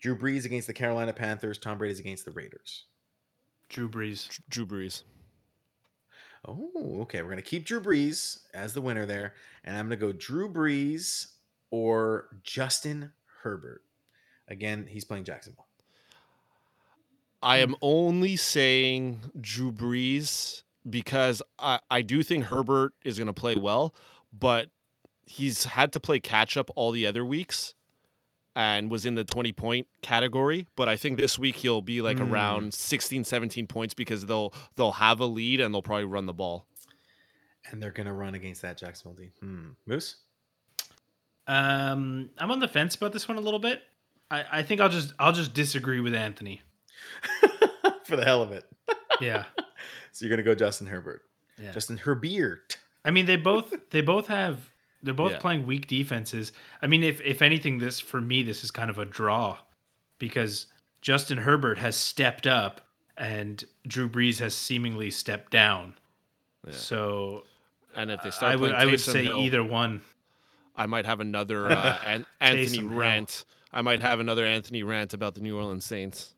Drew Brees against the Carolina Panthers. Tom Brady's against the Raiders. Drew Brees. Drew Brees. Oh, okay. We're gonna keep Drew Brees as the winner there, and I'm gonna go Drew Brees or Justin Herbert. Again, he's playing Jacksonville. I am only saying Drew Brees because I, I do think Herbert is going to play well, but he's had to play catch up all the other weeks and was in the 20 point category. But I think this week he'll be like Mm. around 16, 17 points because they'll they'll have a lead and they'll probably run the ball. And they're gonna run against that Jacksonville team. Hmm. Moose? Um, I'm on the fence about this one a little bit. I, I think I'll just I'll just disagree with Anthony. For the hell of it. Yeah. So you're gonna go Justin Herbert. Yeah. Justin Herbert. I mean, they both they both have they're both Yeah. playing weak defenses. I mean, if if anything, this for me this is kind of a draw because Justin Herbert has stepped up and Drew Brees has seemingly stepped down. Yeah. So And if they start I would playing I would say Hill, either one. I might have another uh, An- Anthony Taysom Hill. rant. I might have another Anthony rant about the New Orleans Saints.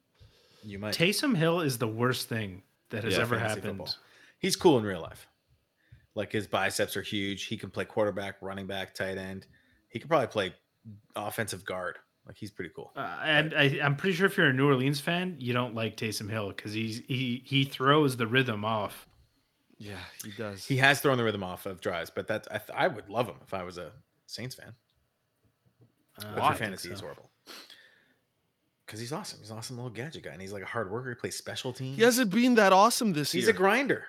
You might. Taysom Hill is the worst thing that has Yeah, ever happened. football. He's cool in real life. Like his biceps are huge. He can play quarterback, running back, tight end. He could probably play offensive guard. Like he's pretty cool. Uh, and I, I'm pretty sure if you're a New Orleans fan, you don't like Taysom Hill because he's he he throws the rhythm off. Yeah, he does. He has thrown the rhythm off of drives, but that I, I would love him if I was a Saints fan. Uh, But I for fantasy, he's so. horrible. Because he's awesome. He's an awesome little gadget guy, and he's like a hard worker. He plays special teams. he hasn't been that awesome this He's year. He's a grinder.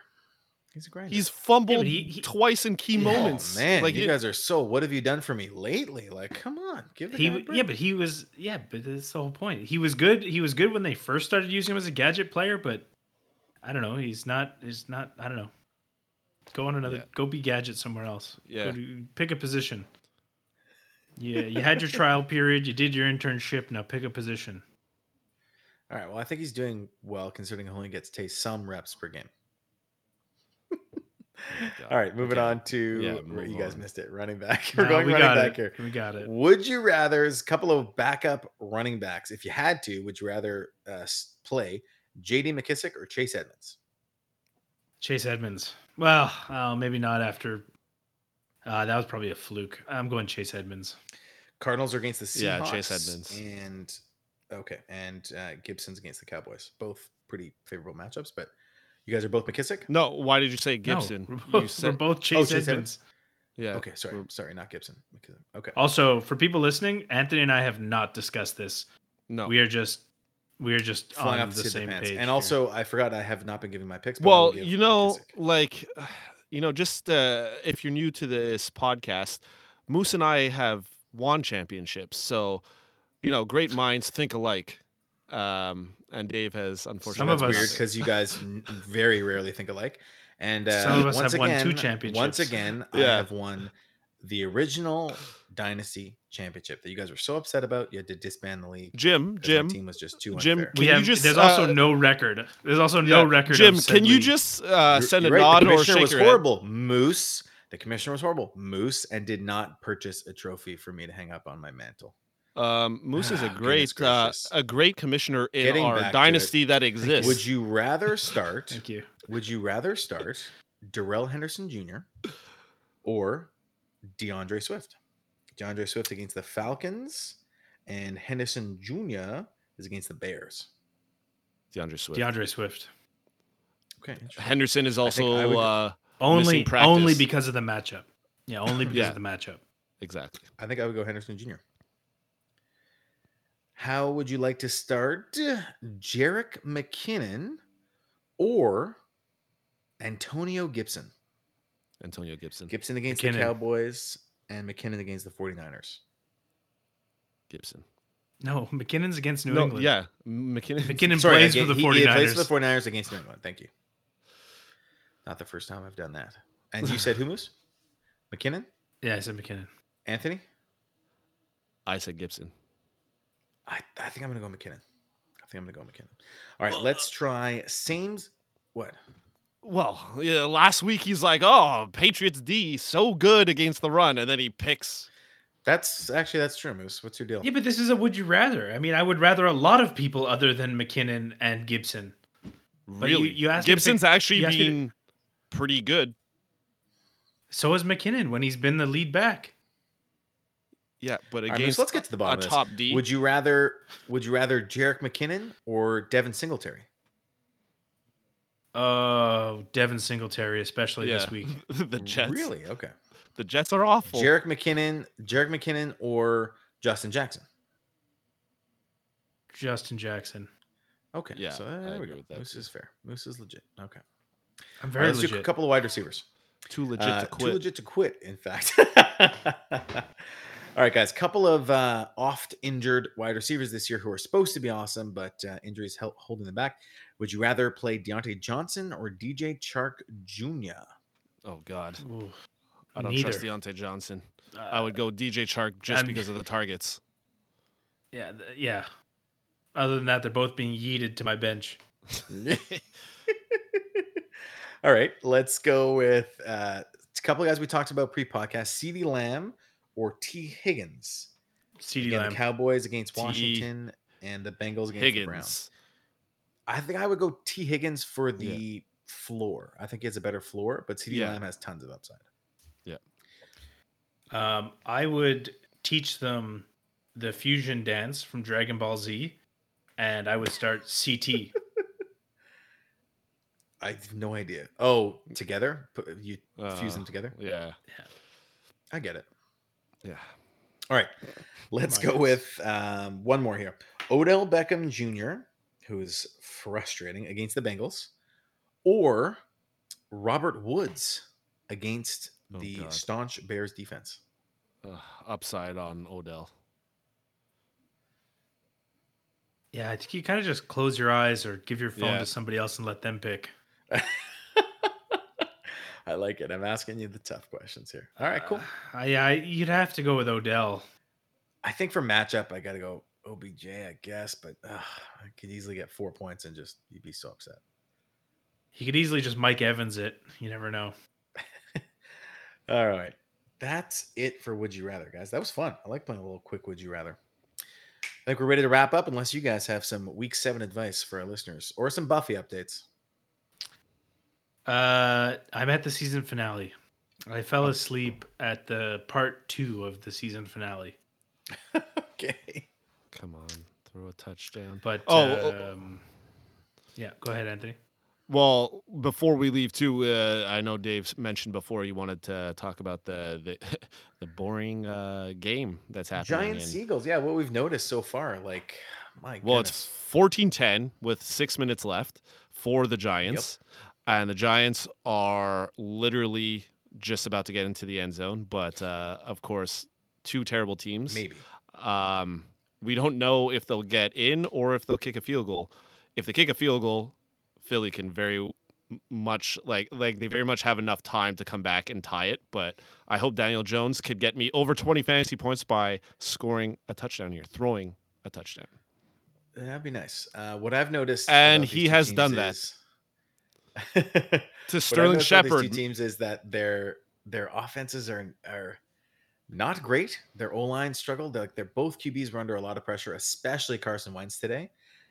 He's a grinder. He's fumbled he- he- twice in key Yeah. moments. Oh, man, like you it- guys are so. What have you done for me lately? Like, come on, give the He guy a w- break. yeah, but he was yeah, but that's the whole point. He was good. He was good when they first started using him as a gadget player, but I don't know. He's not. He's not. I don't know. Go on another. Yeah. Go be gadget somewhere else. Yeah. Go to, pick a position. Yeah, you had your trial period. You did your internship. Now pick a position. All right. Well, I think he's doing well considering he only gets to taste some reps per game. God. All right, moving Okay. on to Yeah, you move guys on. missed it. Running back. We're No, going we running back it. here. We got it. Would you rather? There's a couple of backup running backs. If you had to, would you rather uh, play J.D. McKissic or Chase Edmonds? Chase Edmonds. Well, uh, maybe not after. Uh, that was probably a fluke. I'm going Chase Edmonds. Cardinals are against the Seahawks. Yeah, Chase Edmonds. And okay, and uh, Gibson's against the Cowboys. Both pretty favorable matchups, but you guys are both McKissic. No, why did you say No, Gibson? we're, you both, we're both Chase Chase Edmonds. Yeah. Okay, sorry, we're- sorry, not Gibson. McKinnon. Okay. Also, for people listening, Anthony and I have not discussed this. No. We are just we are just Flying on off the the same the page. And here. also, I forgot I have not been giving my picks. but I will well, you know, McKissic. like, you know, just uh, if you're new to this podcast, Moose and I have won championships. So, you know, great minds think alike. Um, and Dave has unfortunately Some of us- weird because you guys very rarely think alike. And uh, Some of us once have won two again, championships. Once again, I have won the original Dynasty Championship that you guys were so upset about. You had to disband the league. Jim, Jim, my team was just too Jim, unfair. can we you have just, there's also uh, no record. There's also no yeah, record. Jim, said can you league. just uh, You're- send a you're right, nod the or commissioner shake was your head? horrible. Moose, the commissioner was horrible. Moose, and did not purchase a trophy for me to hang up on my mantle. Um, Moose is a Ah, great, uh, a great commissioner in Getting our back it. dynasty that exists. Would you rather start? Thank you. Would you rather start Darrell Henderson Jr. or D'Andre Swift? D'Andre Swift against the Falcons, and Henderson Jr. is against the Bears. D'Andre Swift? D'Andre Swift. Okay. Henderson is also I would- uh, Only only because of the matchup. Yeah, only because Yeah. of the matchup. exactly. I think I would go Henderson Jr. How would you like to start Jerick McKinnon or Antonio Gibson? Antonio Gibson. Gibson against McKinnon. the Cowboys and McKinnon against the 49ers. Gibson. No, McKinnon's against New no, England. yeah, McKinnon. McKinnon Sorry, plays I for the get- he- 49ers. He plays for the 49ers against New England. Thank you. Not the first time I've done that. And you said who Moose? McKinnon? yeah, I said McKinnon. Anthony? I said Gibson. I, I think I'm going to go McKinnon. I think I'm going to go McKinnon. All right, let's try Sames. What? Well, yeah, last week he's like, "Oh, Patriots D so good against the run," and then he picks. That's actually that's true, Moose. What's your deal? Yeah, but this is a would you rather. I mean, I would rather a lot of people other than McKinnon and Gibson. But you- Really, you asked Gibson's pick- actually you asked to- pretty good. So is McKinnon when he's been the lead back. Yeah, but All right, Moose, against let's get to the a bottom of this. top D. Would you rather would you rather Jerick McKinnon or Devin Singletary? Oh, Devin Singletary, especially yeah, this week. the Jets. Really? Okay. the Jets are awful. Jerick McKinnon, Jerick McKinnon or Justin Jackson? Justin Jackson. Okay. Yeah, So I there we agree go. with that Moose too. is fair. Moose is legit. Okay. I'm All very right, let's do legit. a couple of wide receivers. Too legit Uh, to quit. Too legit to quit, in fact. All right, guys. Couple of uh, oft injured wide receivers this year who are supposed to be awesome, but uh, injuries help holding them back. Would you rather play Diontae Johnson or DJ Chark Jr.? Oh God, Ooh, I don't neither. trust Diontae Johnson. I Uh, would go DJ Chark just I'm- because of the targets. Yeah, th- yeah. Other than that, they're both being yeeted to my bench. All right, let's go with uh, a couple of guys we talked about pre-podcast: CeeDee Lamb or Tee Higgins. CeeDee Again, Lamb. the Cowboys against T. Washington and the Bengals against the Browns. I think I would go Tee Higgins for the floor. I think he has a better floor, but CeeDee Yeah. Lamb has tons of upside. Yeah. Um, I would teach them the fusion dance from Dragon Ball Z, and I would start CT. I have no idea. Oh, together? Put, you fuse Uh, them together? Yeah, I get it. Yeah. All right, let's go Minus. with um, one more here. Odell Beckham Jr., who is frustrating against the Bengals, or Robert Woods against Oh, the God. staunch Bears defense. Uh, upside on Odell. Yeah, I think you kind of just close your eyes or give your phone Yeah. to somebody else and let them pick. I like it. I'm asking you the tough questions here. All right, cool. Uh, yeah, I, you'd have to go with Odell. I think for matchup, I got to go OBJ, I guess, but uh, I could easily get four points and just you'd be so upset. He could easily just Mike Evans it. You never know. All right. That's it for Would You Rather, guys. That was fun. I like playing a little quick Would You Rather. I think we're ready to wrap up unless you guys have some week seven advice for our listeners or some Buffy updates. Uh, I'm at the season finale. I fell asleep at the part two of the season finale, okay. Come on, throw a touchdown. but Oh, oh, um, yeah, go ahead, Anthony. Well, before we leave too, uh, I know Dave mentioned before you wanted to talk about the the, the boring uh, game that's happening. Giants in- Eagles. Yeah, what we've noticed so far, like my well, goodness. it's 14-10 with six minutes left for the Giants, and the Giants are literally just about to get into the end zone. But uh, of course, two terrible teams. maybe. Um, we don't know if they'll get in or if they'll kick a field goal. If they kick a field goal, Philly can very much like like they very much have enough time to come back and tie it. But I hope Daniel Jones could get me over 20 fantasy points by scoring a touchdown here, throwing a touchdown. That'd be nice. Uh, what I've noticed, And he has done that. To Sterling these Shepard. two teams is that their their offenses are are not great. Their O line struggled. They're, like they're both QBs were under a lot of pressure, especially Carson Wentz today.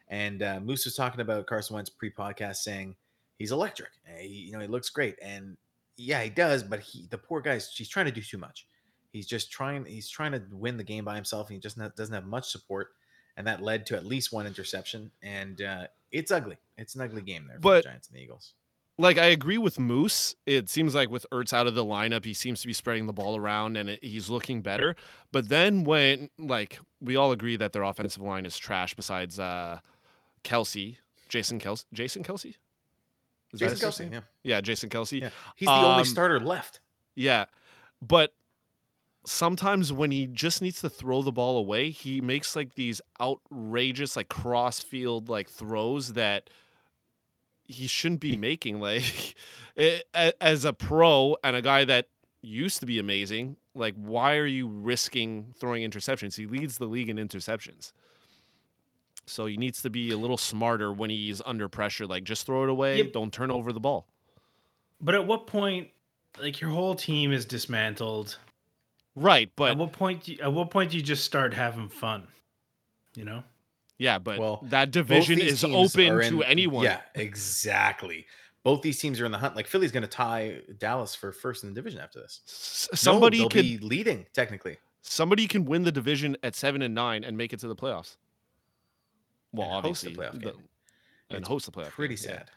And uh, Moose was talking about Carson Wentz pre-podcast, saying he's electric. He, you know, he looks great, and yeah, he does. But he, the poor guy's, he's trying to do too much. He's just trying. He's trying to win the game by himself, and he just not, doesn't have much support. And that led to at least one interception. And uh, it's ugly. It's an ugly game there for But- the Giants and the Eagles. like I agree with Moose. It seems like with Ertz out of the lineup, he seems to be spreading the ball around and it, he's looking better. But then when like we all agree that their offensive line is trash, besides uh Kelce, Jason Kelce, Jason Kelce, Is Jason Kelce, yeah. yeah, Jason Kelce, Yeah. He's the only Um, starter left. yeah. But sometimes when he just needs to throw the ball away, he makes like these outrageous like cross field like throws that he shouldn't be making like as a pro and a guy that used to be amazing like why are you risking throwing interceptions he leads the league in interceptions so he needs to be a little smarter when he's under pressure like just throw it away Yep. don't turn over the ball But at what point, like your whole team is dismantled? Right but at what point? Do you, at what point do you just start having fun? You know. Yeah, but Well, that division is open are to anyone. Yeah, exactly. Both these teams are in the hunt. Like Philly's going to tie Dallas for first in the division after this. S- Somebody they'll could be leading technically. somebody can win the division at seven and nine and make it to the playoffs. Well, And host the obviously, playoff the- and It's host the playoff. Pretty game, sad. Yeah.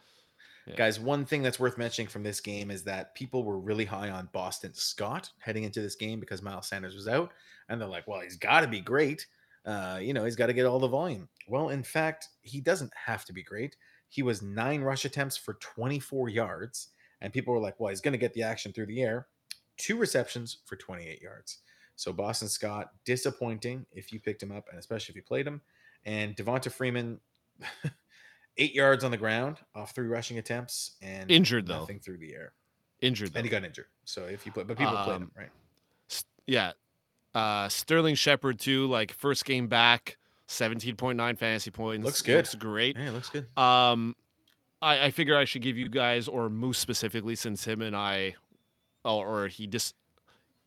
Guys, one thing that's worth mentioning from this game is that people were really high on Boston Scott heading into this game because Miles Sanders was out. And they're like, well, he's got to be great. Uh, you know, he's got to get all the volume. Well, in fact, he doesn't have to be great. He was nine rush attempts for 24 yards. And people were like, well, he's going to get the action through the air. Two receptions for 28 yards. So Boston Scott, disappointing if you picked him up, and especially if you played him. And Devonta Freeman, eight yards on the ground off three rushing attempts and Injured, though. nothing through the air. Injured. And he got injured. So if you play, but people played him Um, right. Yeah. Uh, Sterling Shepard too. Like first game back, seventeen point nine fantasy points. Looks good. Looks great. Yeah, it looks good. Um, I, I figure I should give you guys or Moose specifically, since him and I, or, or he just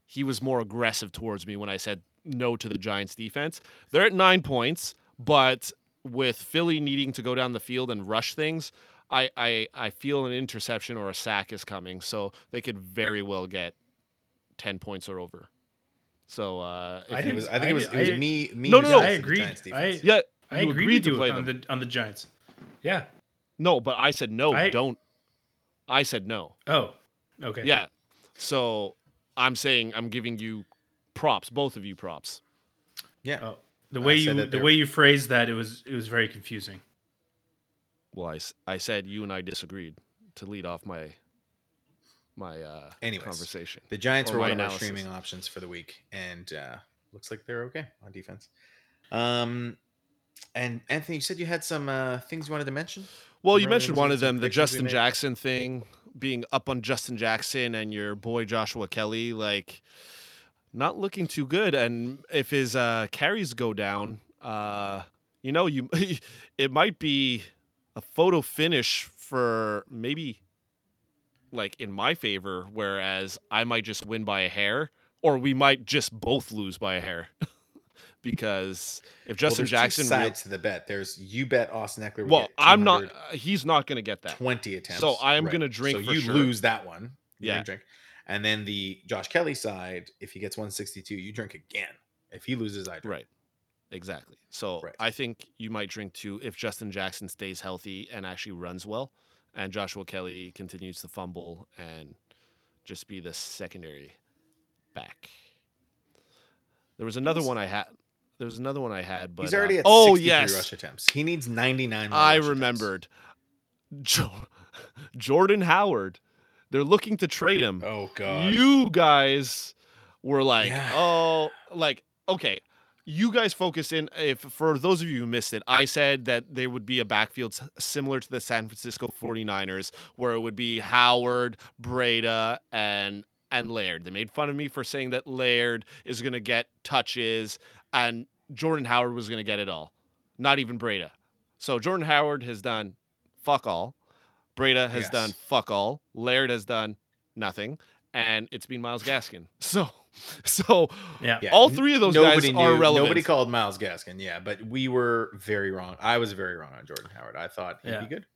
he was more aggressive towards me when I said no to the Giants defense. They're at nine points, but with Philly needing to go down the field and rush things, I I, I feel an interception or a sack is coming, so they could very well get ten points or over. So uh, if I I think it was. I think I it was. did- It was I- me. Me. No, no, no. I for the agreed. I- yeah, I agreed agreed to play on them. the on the Giants. Yeah. no, but I said no. I- don't. I said no. Oh. Okay. Yeah. So I'm saying I'm giving you props, both of you props. Yeah. Oh, the way you the way you phrased that it was it was very confusing. Well, I, I said you and I disagreed to lead off my my uh Anyways. conversation. The Giants Or were my one of our streaming options for the week, and uh, looks like they're okay on defense. Um, and Anthony, you said you had some uh, things you wanted to mention. Well, you mentioned one of them, the Justin? Jackson thing, being up on Justin Jackson and your boy Joshua Kelley, like not looking too good. And if his uh, carries go down, uh, you know, you it might be a photo finish for maybe like in my favor, whereas I might just win by a hair, or we might just both lose by a hair. because if Justin two Jackson, real- sides to the bet. There's you bet Austin Ekeler. well, I'm not. uh, He's not going to get that. 20 attempts. So I am gonna drink So you sure. lose that one. You Yeah. drink, drink. And then the Josh Kelley side, if he gets 162, you drink again. If he loses, I drink. Right. Exactly. So Right. I think you might drink too if Justin Jackson stays healthy and actually runs well. and Joshua Kelley continues to fumble and just be the secondary back. There was another one I had. There was another one I had, but He's already uh, at oh 63 yes, rush attempts. He needs 99 I rush remembered. Jo- Jordan Howard. They're looking to trade him. Oh god. You guys were like, Yeah. oh, like, okay. You guys focus in. If for those of you who missed it, I said that there would be a backfield similar to the San Francisco 49ers, where it would be Howard, Breida, and and Laird. They made fun of me for saying that Laird is going to get touches and Jordan Howard was going to get it all, not even Breida. So Jordan Howard has done fuck all. Breida has Yes. done fuck all. Laird has done nothing, and it's been Myles Gaskin. So, so Yeah. Yeah, all three of those nobody guys are knew- relevant. Nobody called Myles Gaskin, yeah, but we were very wrong. I was very wrong on Jordan Howard. I thought he'd Yeah. be good.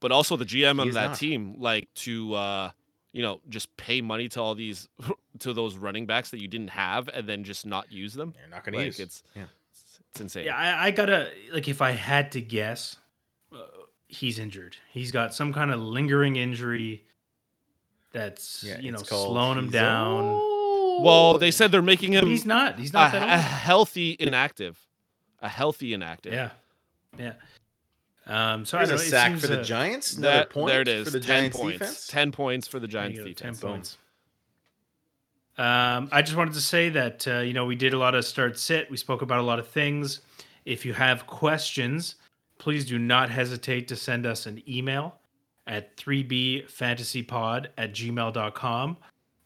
but also the GM on He's that not. team, like to uh, you know, just pay money to all these to those running backs that you didn't have, and then just not use them. You're not going to use it's Yeah. it's, it's insane. Yeah, I, I gotta like if I had to guess, he's injured. He's got some kind of lingering injury that's Yeah, you know called- slowing him he's down. Well, they said they're making him He's not. He's a, not that a healthy inactive, a healthy inactive. Yeah, yeah. Um, so There's I a don't know, it sack for the Giants. Another That, point there it is. for the ten Giants points. defense. Ten points for the Giants go, defense. Ten Boom. points. Um, I just wanted to say that uh, you know we did a lot of start sit. We spoke about a lot of things. If you have questions, please do not hesitate to send us an email at 3bfantasypod at gmail.com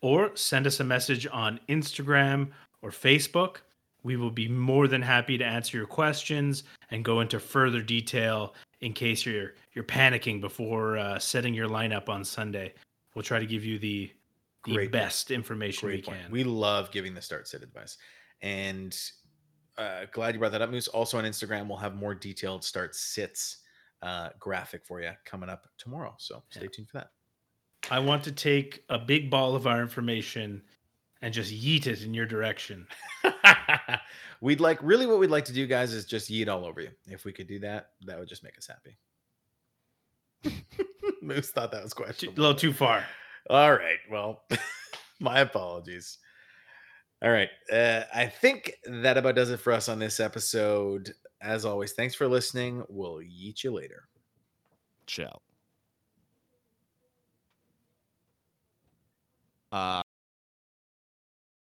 or send us a message on Instagram or Facebook. We will be more than happy to answer your questions and go into further detail in case you're you're panicking before uh, setting your lineup on Sunday. We'll try to give you the the Great point. best information Great we point. can. We love giving the start sit advice, and uh, glad you brought that up, Moose. Also on Instagram, we'll have more detailed start sits uh, graphic for you coming up tomorrow. So stay Yeah. tuned for that. I want to take a big ball of our information and just yeet it in your direction. we'd like really what we'd like to do, guys, is just yeet all over you. If we could do that, that would just make us happy. Moose thought that was questionable. A little too far. All right. Well, my apologies. All right. Uh, I think that about does it for us on this episode. As always, thanks for listening. We'll yeet you later. Ciao. Uh,